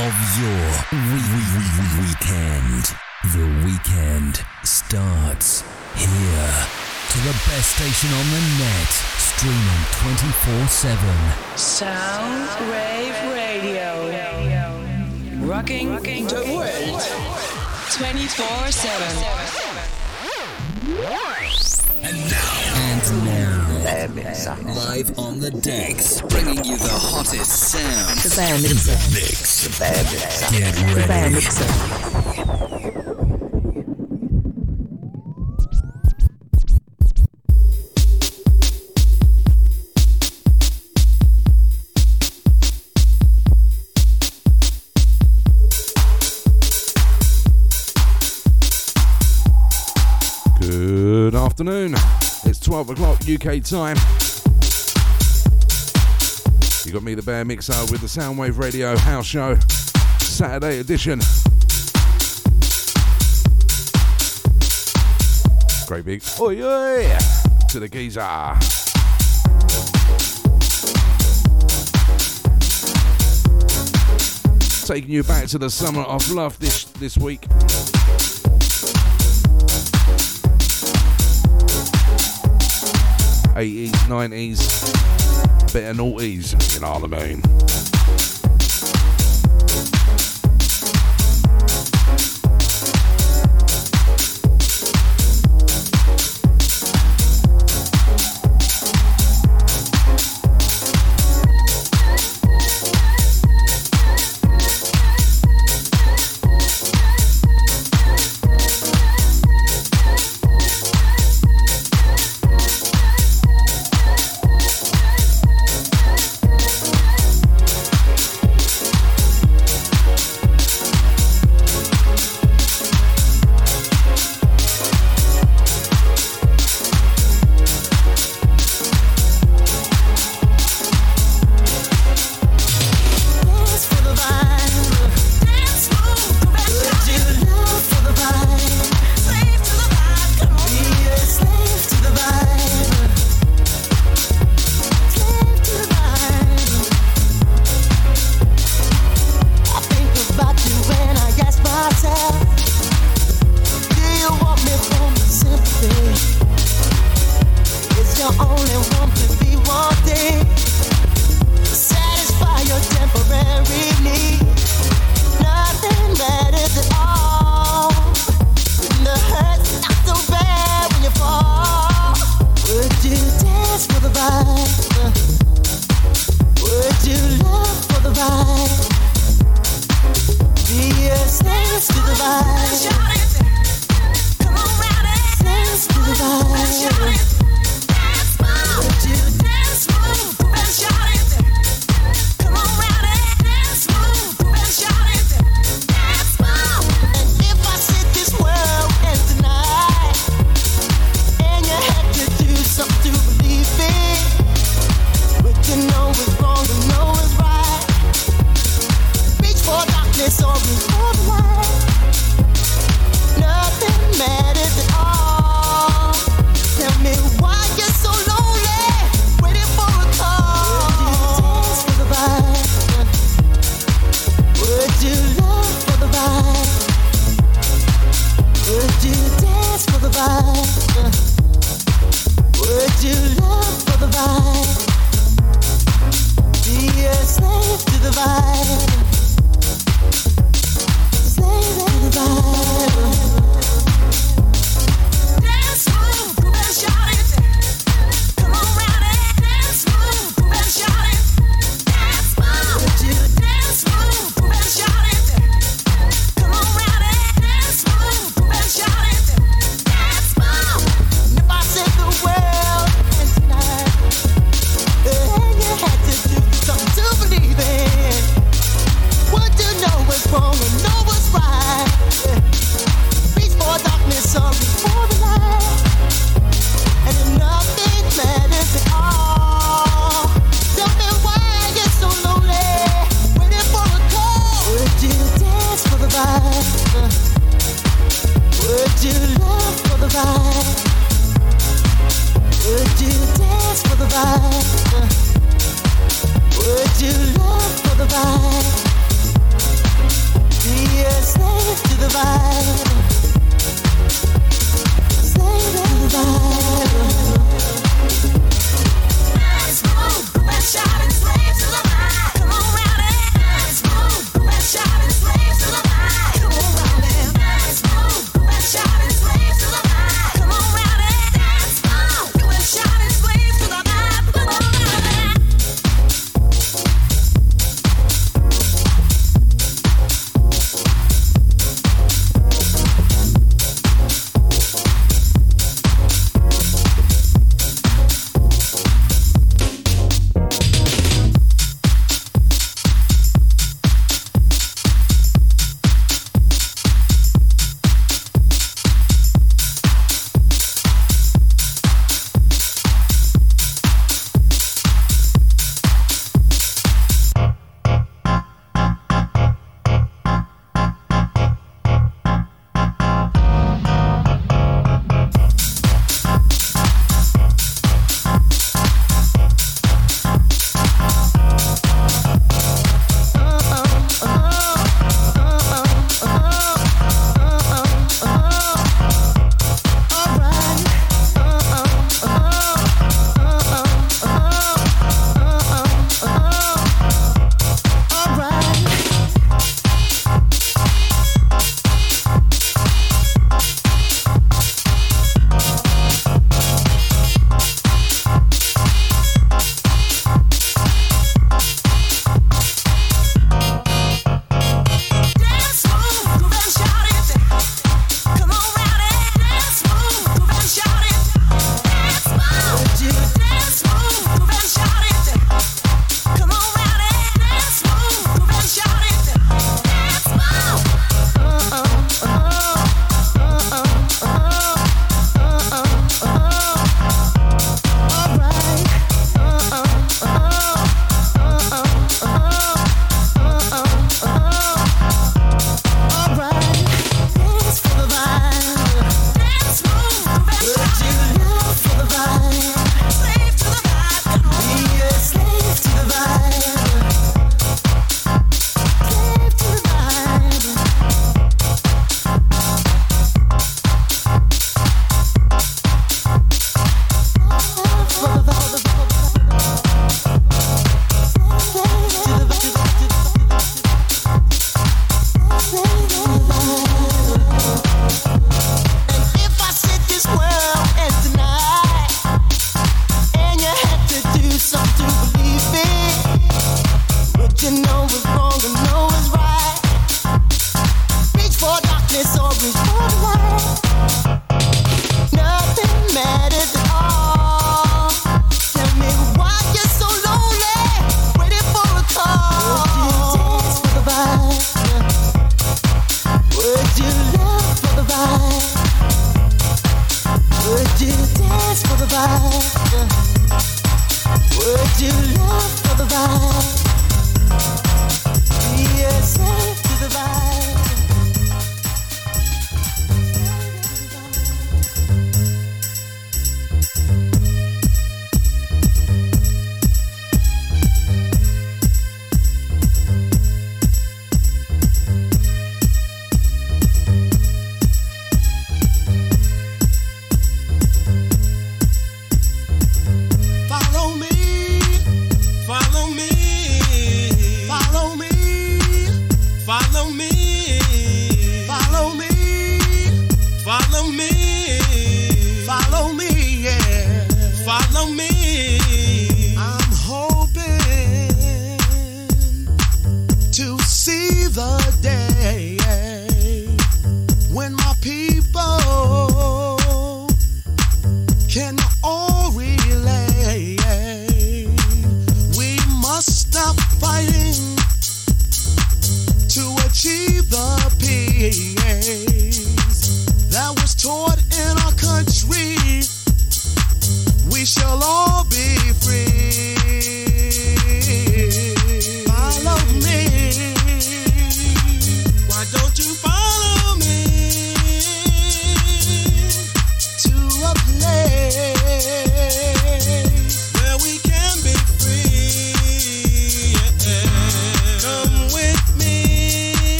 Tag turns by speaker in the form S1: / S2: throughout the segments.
S1: of your weekend. The weekend starts here. To the best station on the net, streaming 24 7.
S2: Sound Rave Radio. Rocking, Rocking the world 24 7.
S1: And now. Live on the decks, bringing you the hottest sound.
S3: The Bear Mixer.
S1: Mix.
S3: The Bear Mixer.
S1: Get ready.
S3: The Bear Mixer.
S4: Good afternoon. 12 o'clock UK time. You got me, the Bear Mixer, with the Soundwave Radio House Show, Saturday edition. Great big oi oi to the geezer. taking you back to the summer of love this this week. 80s, 90s, bit of noughties, you know what I mean?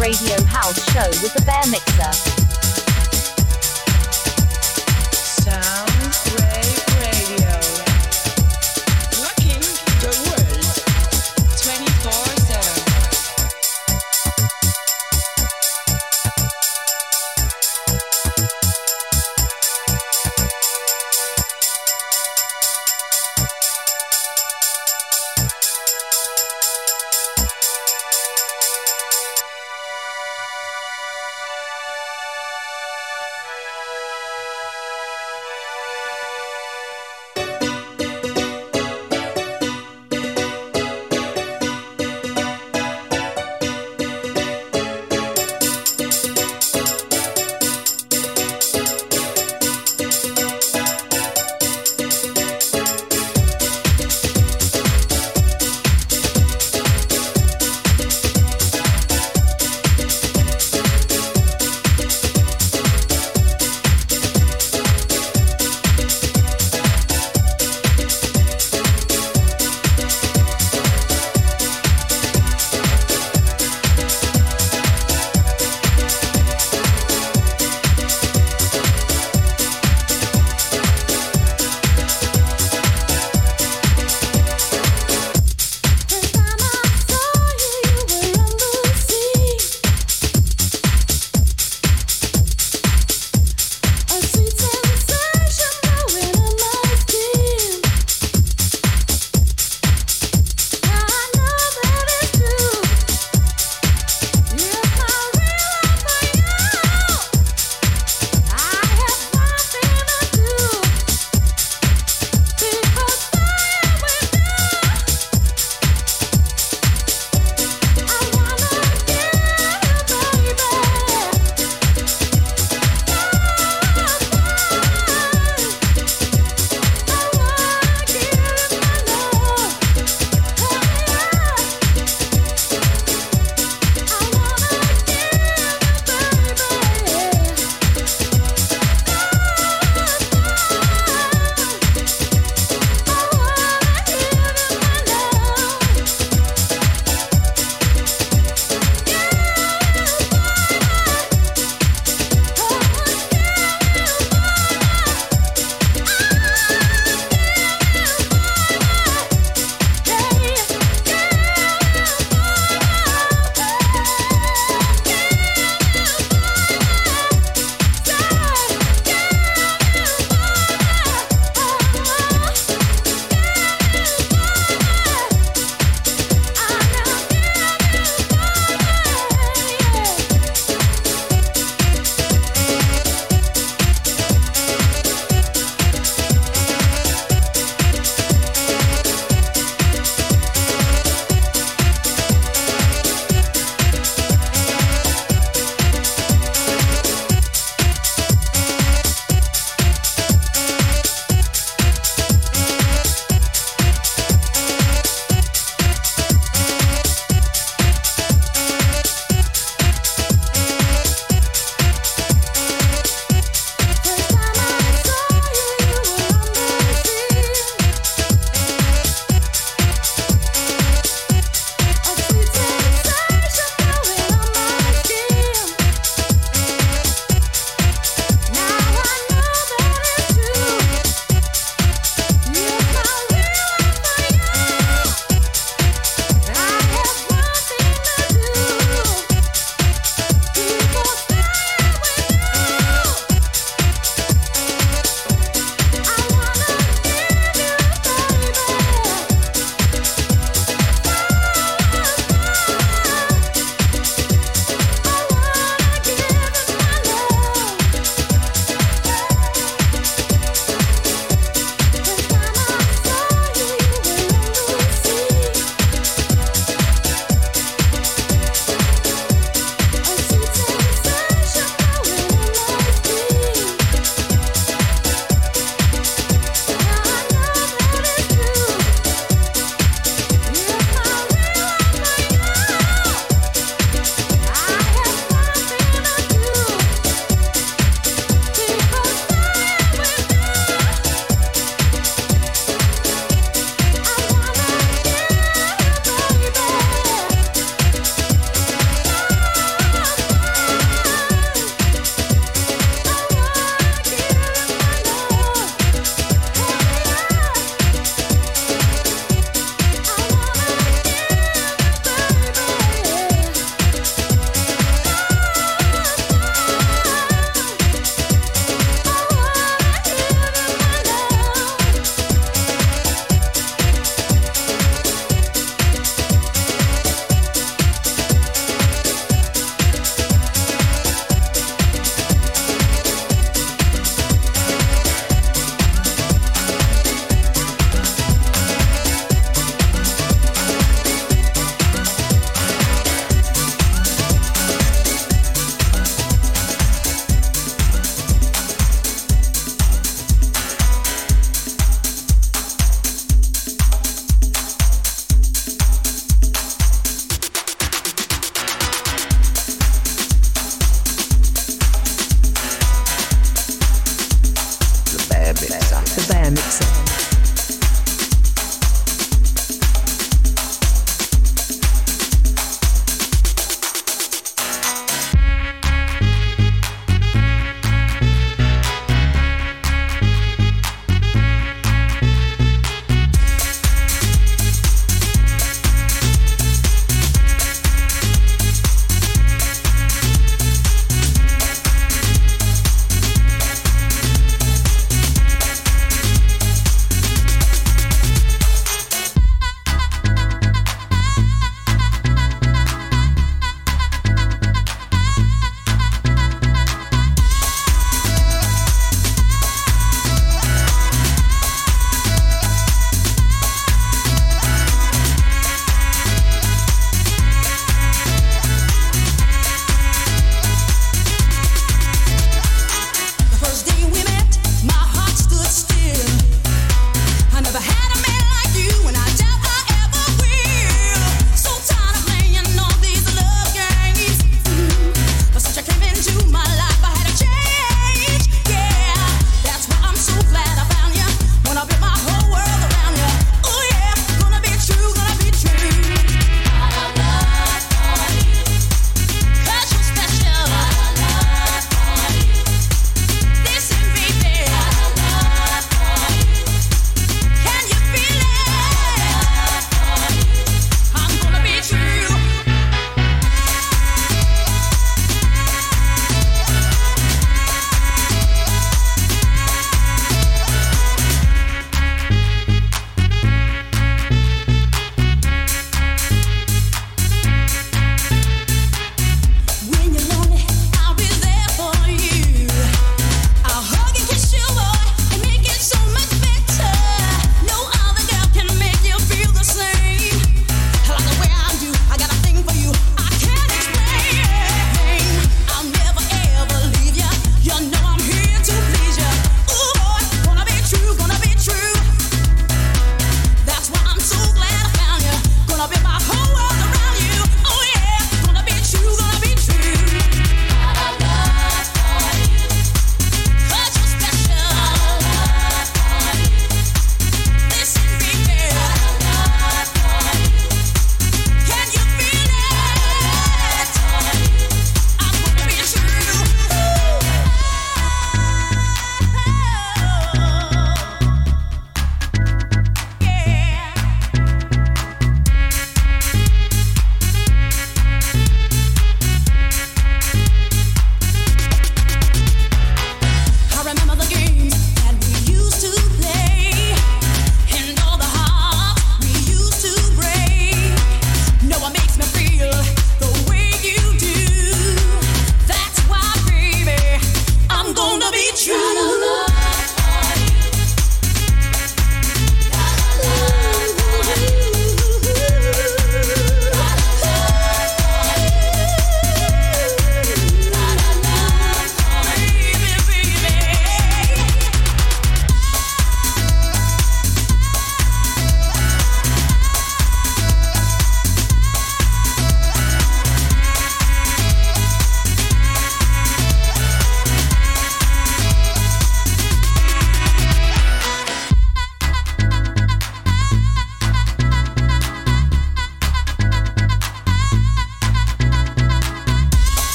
S5: Radio House Show with the Bear Mixer.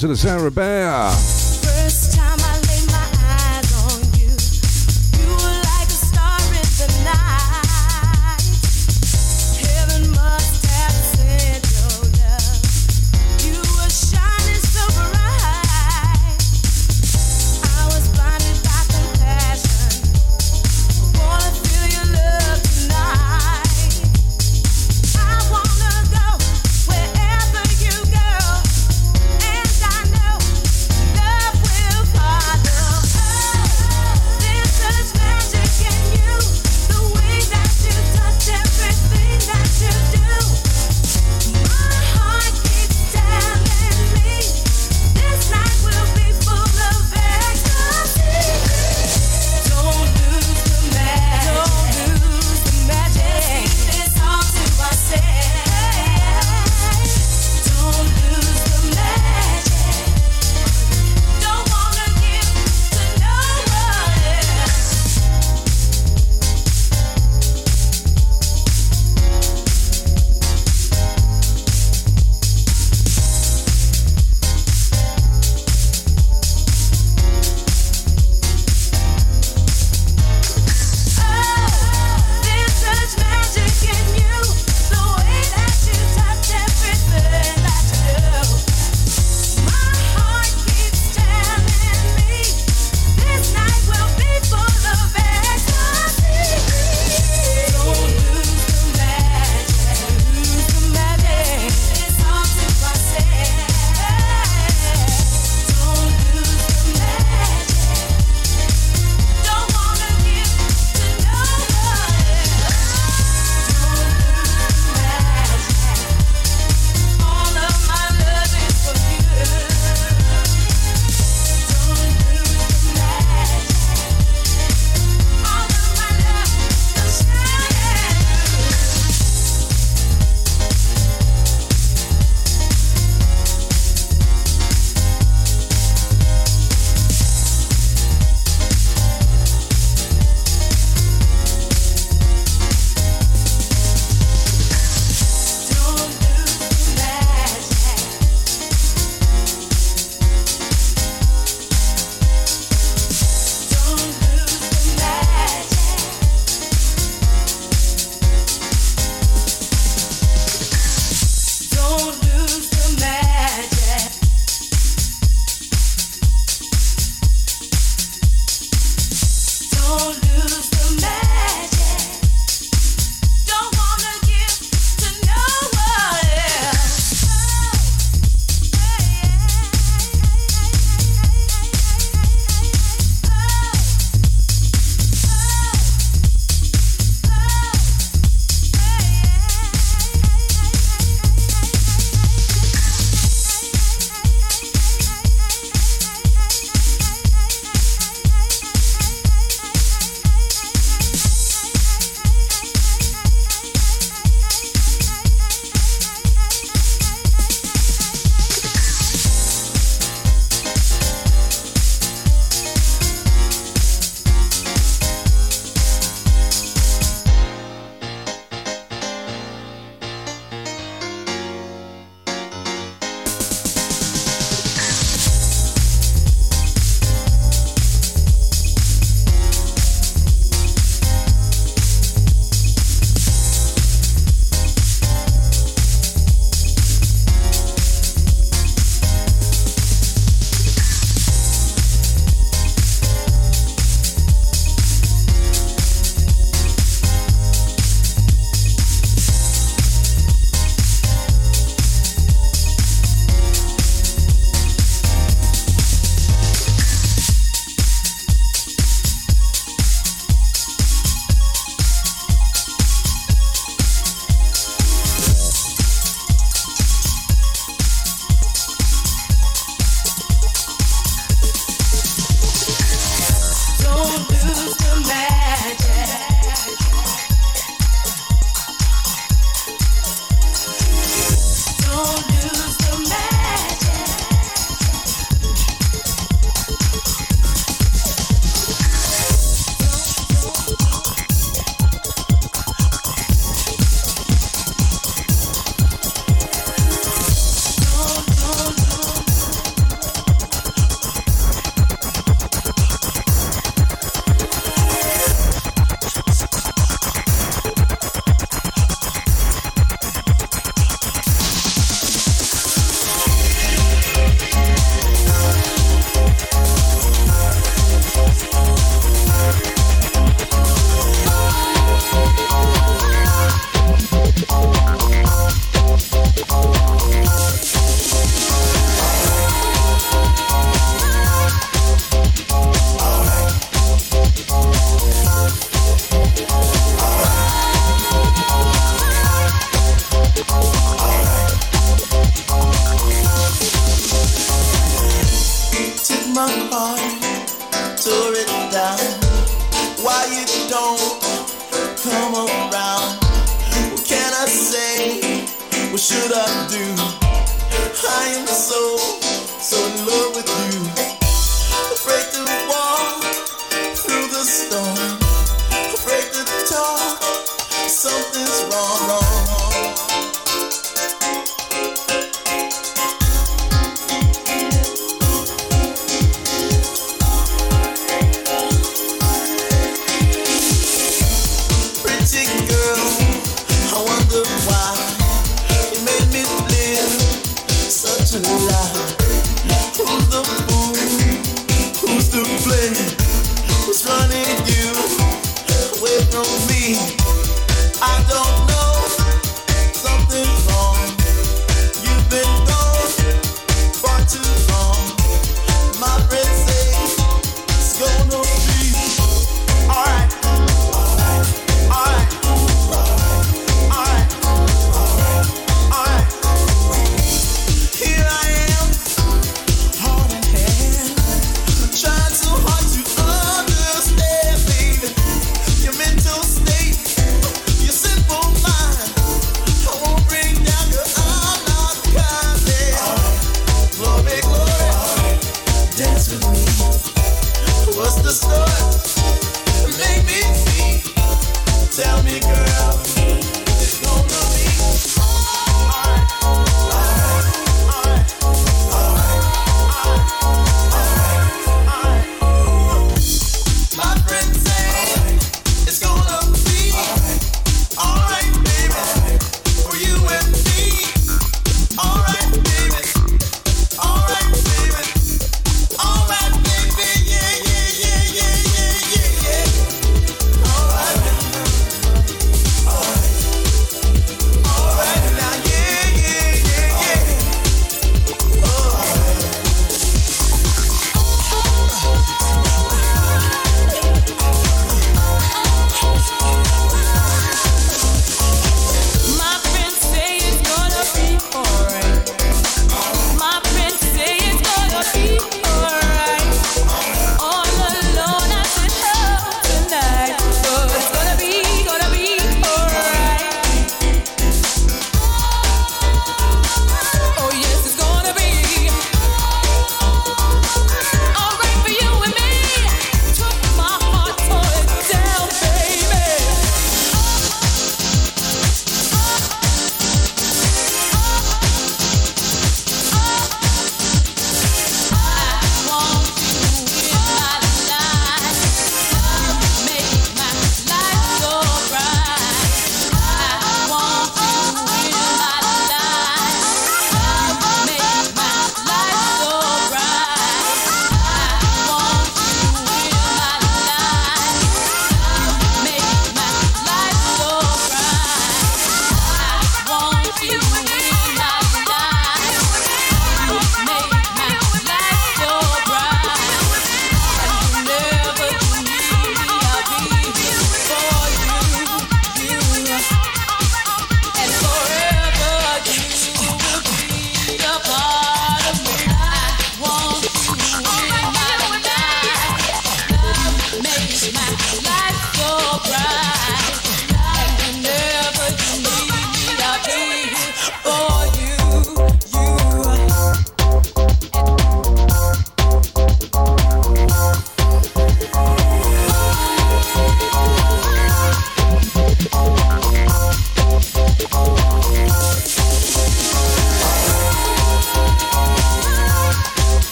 S5: To the Sarah Bear.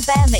S6: The
S5: Bear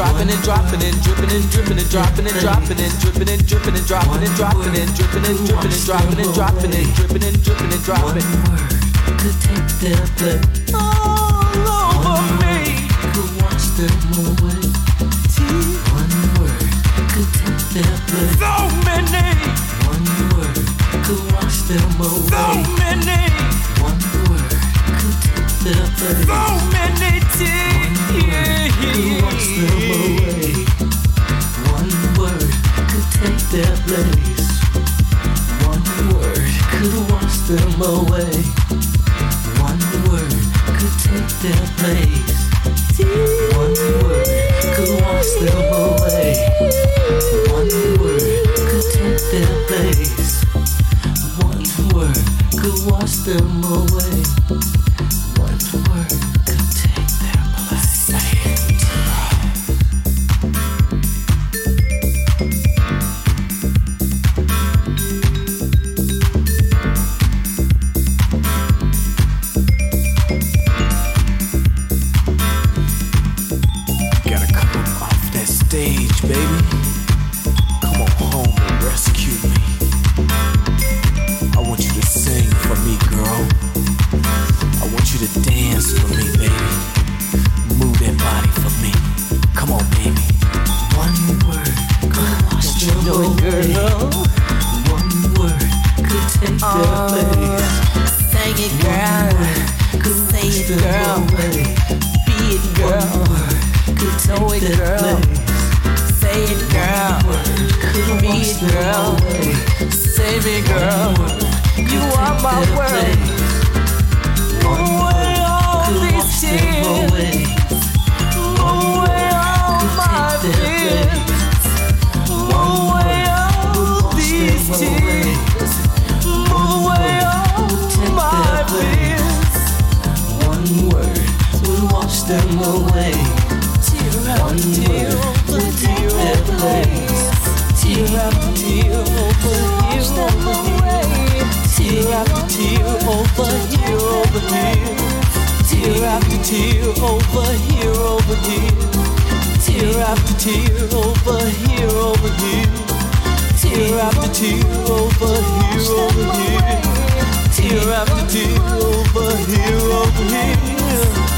S7: dropping and dropping and dripping and dripping and dropping and dropping and dripping and dripping and dropping and dropping and dripping and dripping and dropping and dropping and dripping and dripping and dropping. One word Could take their blood
S2: tear, tear after tear, over here, over here. Tear after tear, over here, over here. Tear after tear, over here, over here.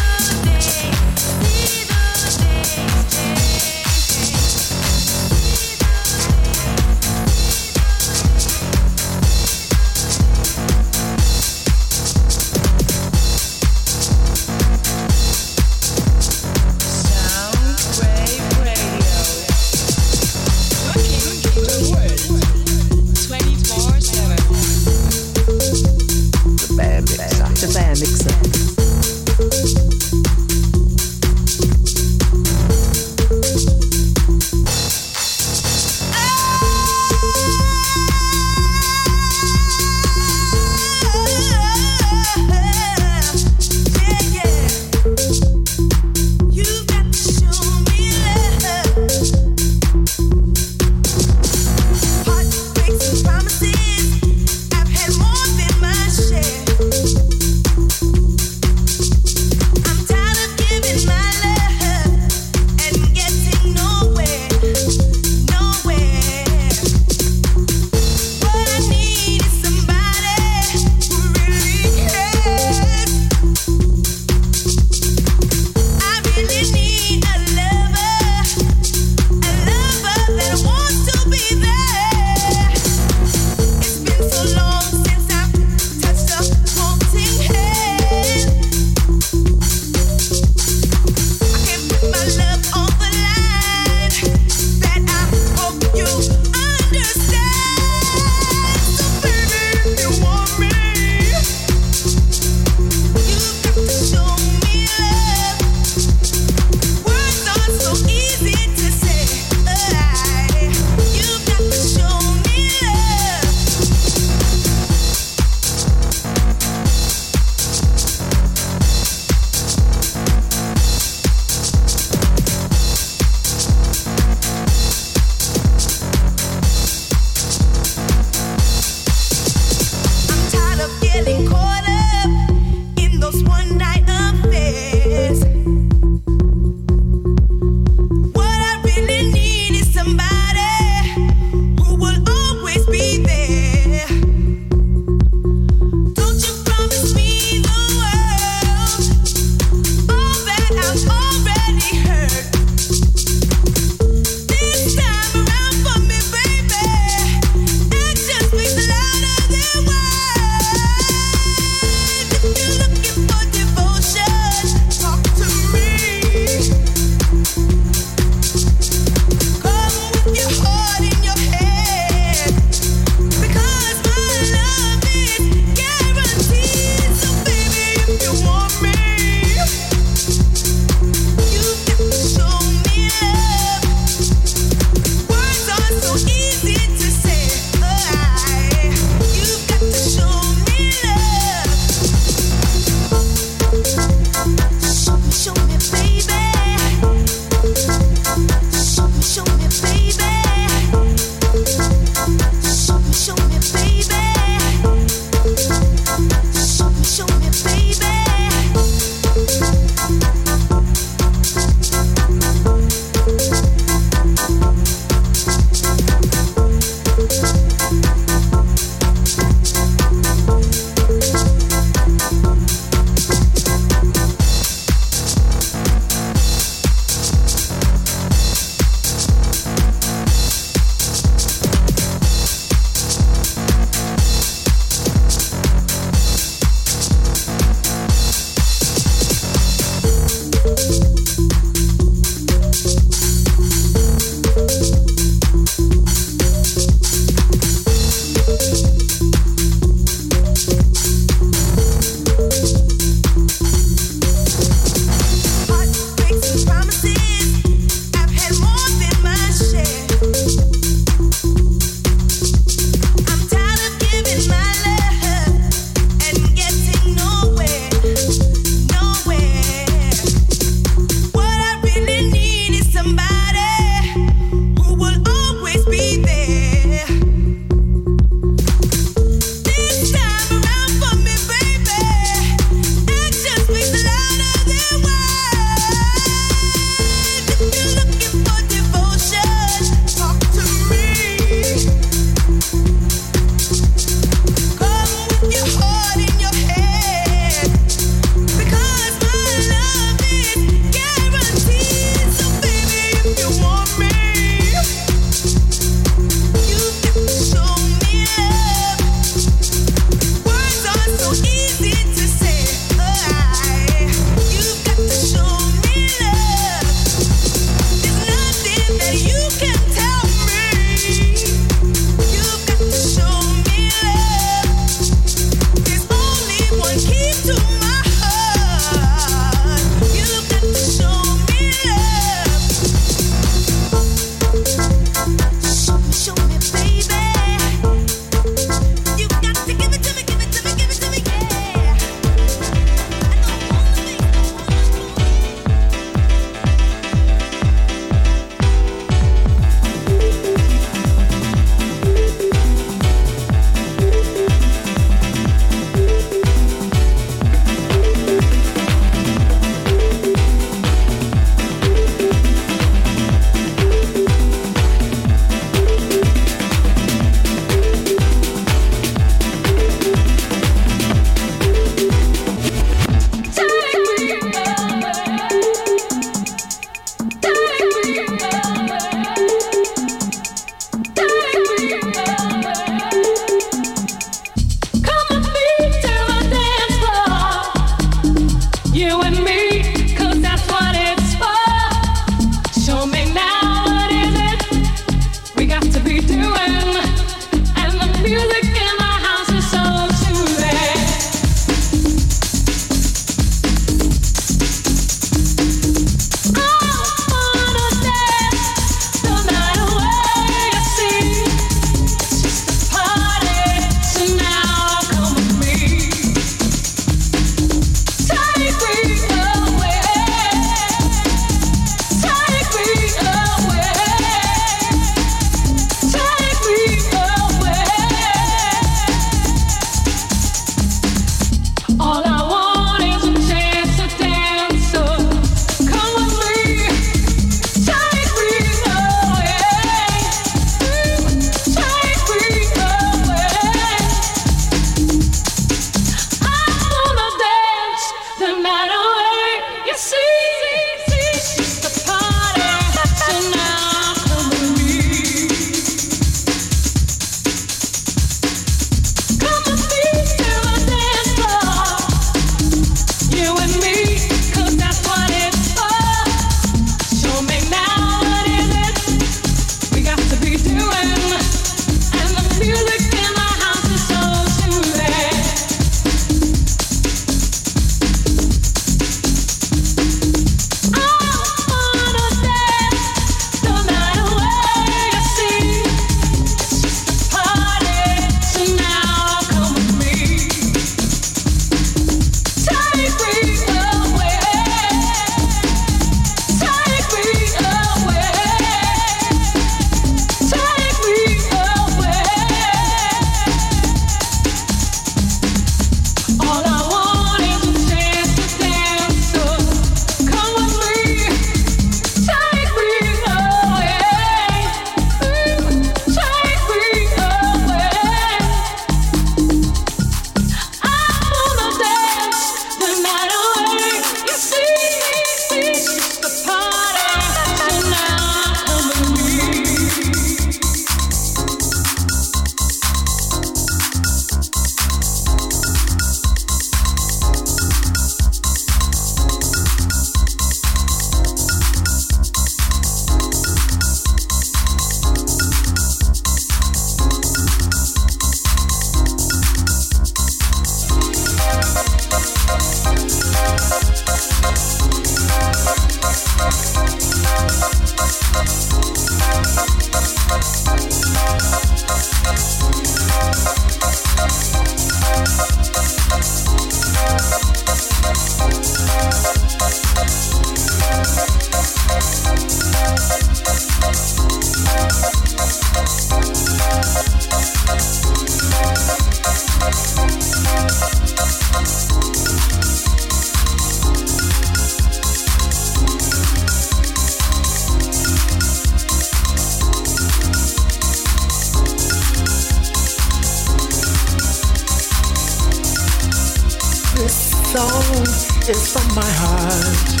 S8: Song is from my heart.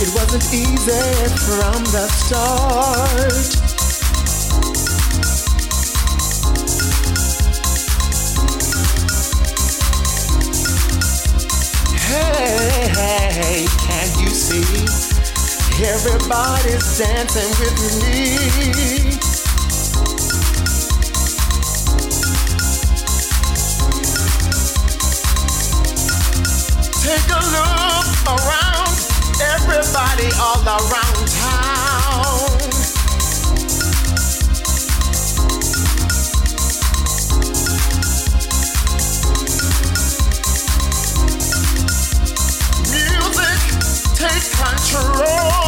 S8: It wasn't easy from the start. Hey, can you see? Everybody's dancing with me. Everybody all around town. Music, take control.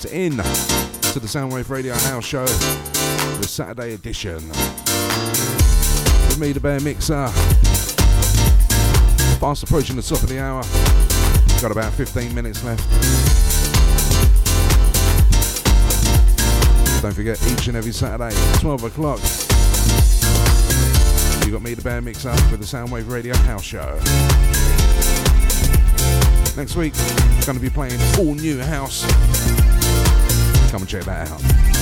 S9: Locked in to the Soundwave Radio House Show, the Saturday edition. With me, the Bear Mixer. Fast approaching the top of the hour. Got about 15 minutes left. Don't forget, each and every Saturday, 12 o'clock, you got me, the Bear Mixer, with the Soundwave Radio House Show. Next week, going to be playing all new house. Come and check that out.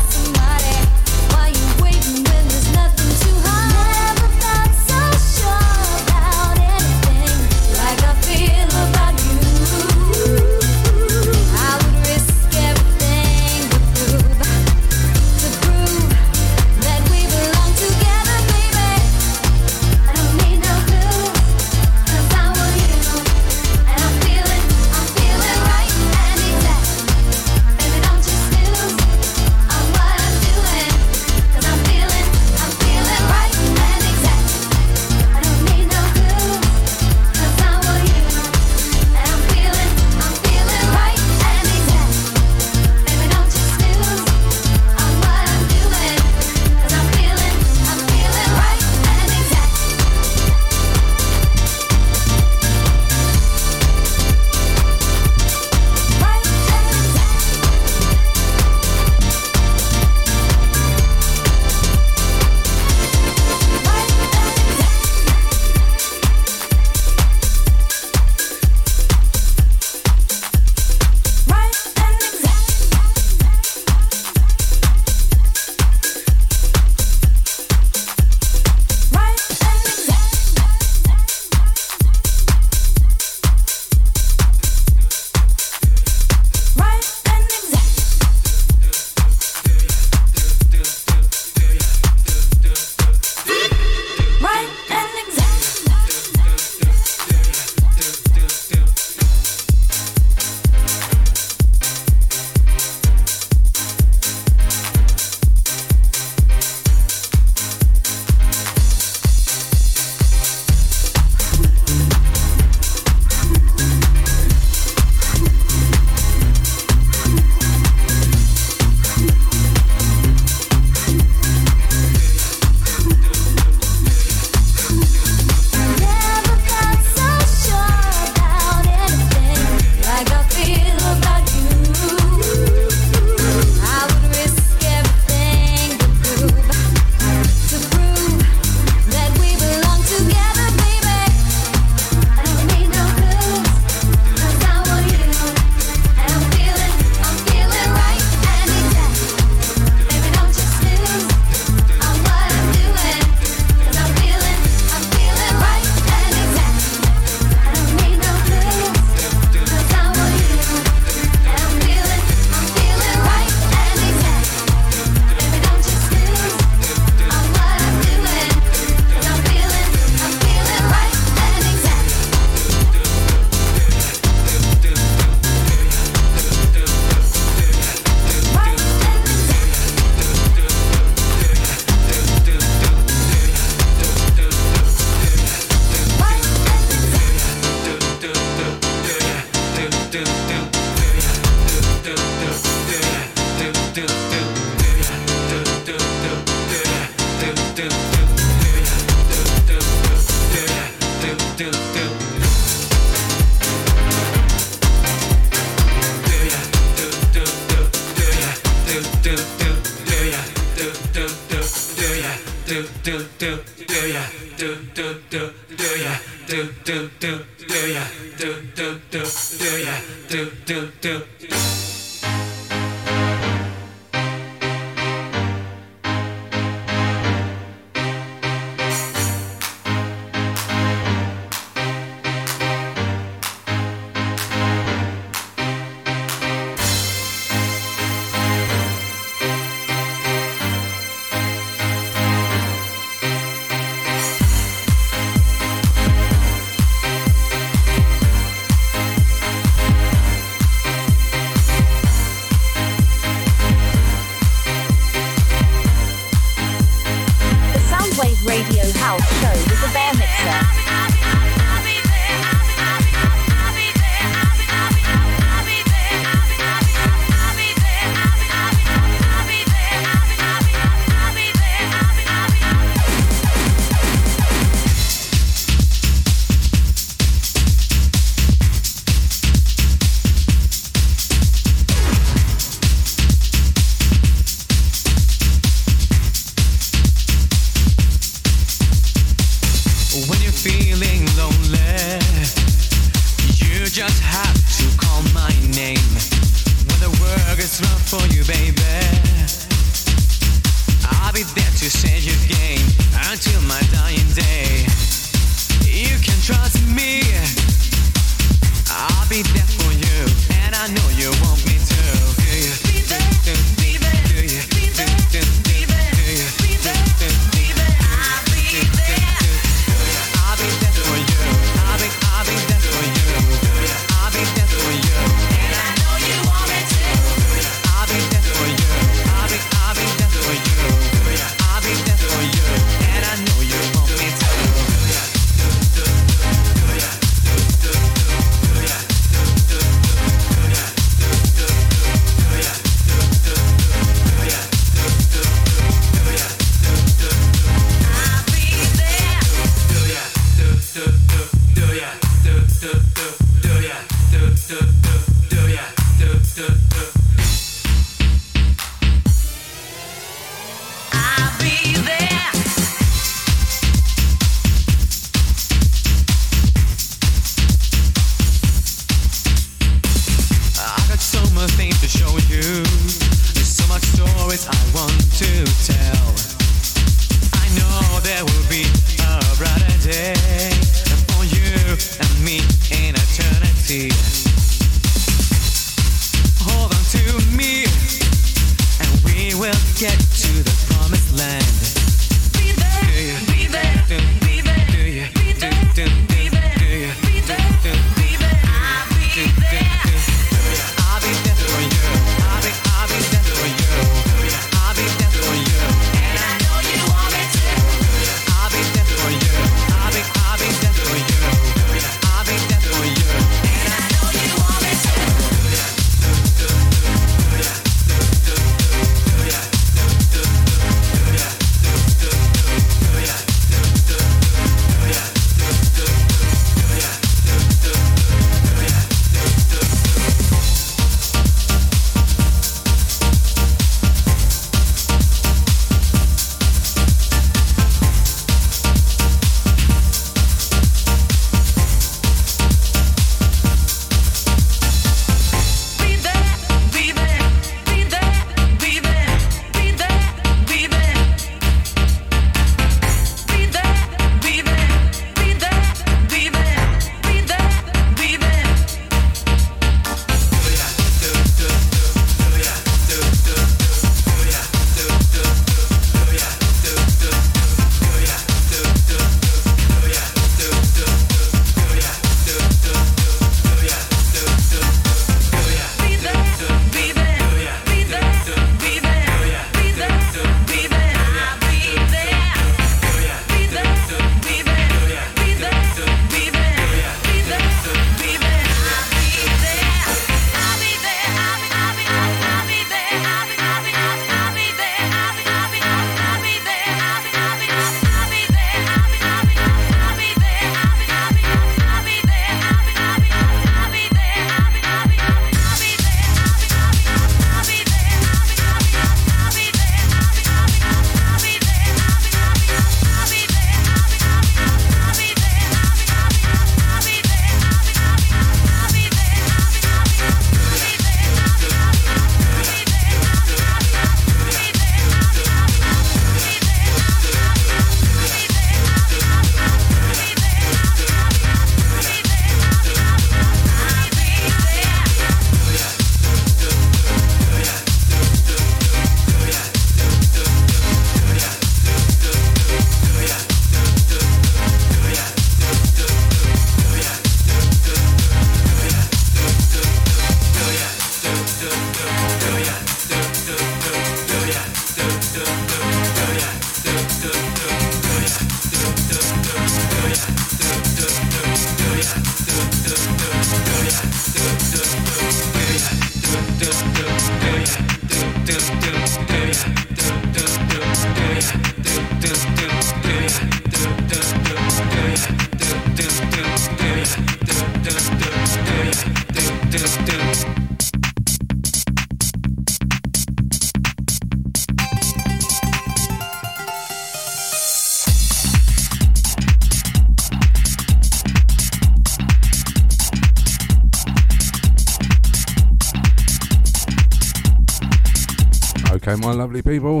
S5: Lovely people,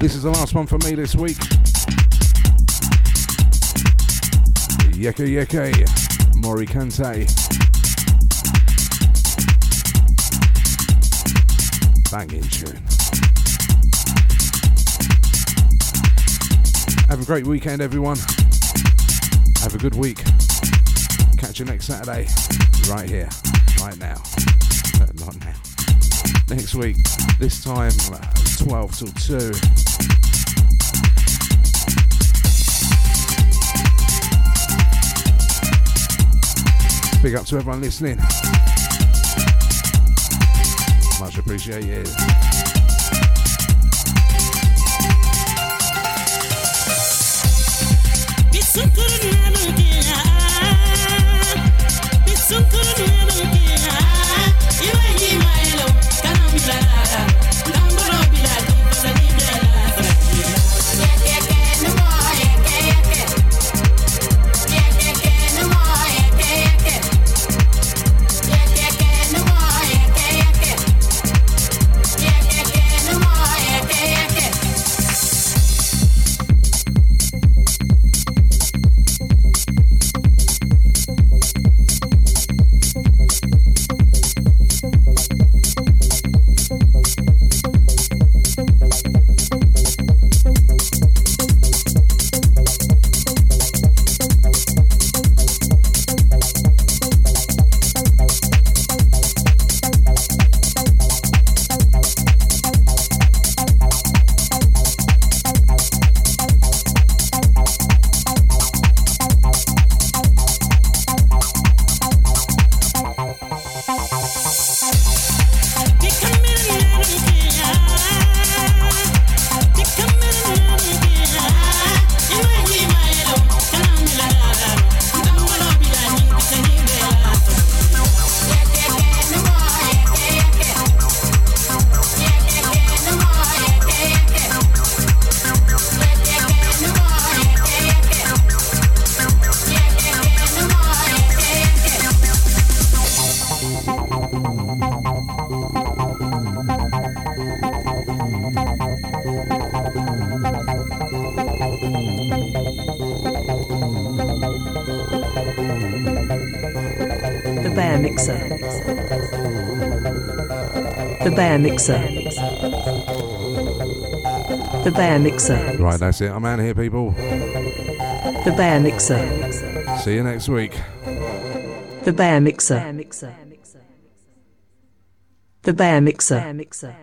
S5: this is the last one for me this week. Yeke Yeke, Mory Kanté. Banging tune. Have a great weekend, everyone. Have a good week. Catch you next Saturday, right here, right now. Not now. Next week, this time, 12 till 2. Big up to everyone listening. Much appreciated.
S9: Bear Mixer. The Bear Mixer.
S5: Right, that's it. I'm out of here, people.
S9: The Bear Mixer.
S5: See you next week.
S9: The Bear Mixer. The Bear Mixer.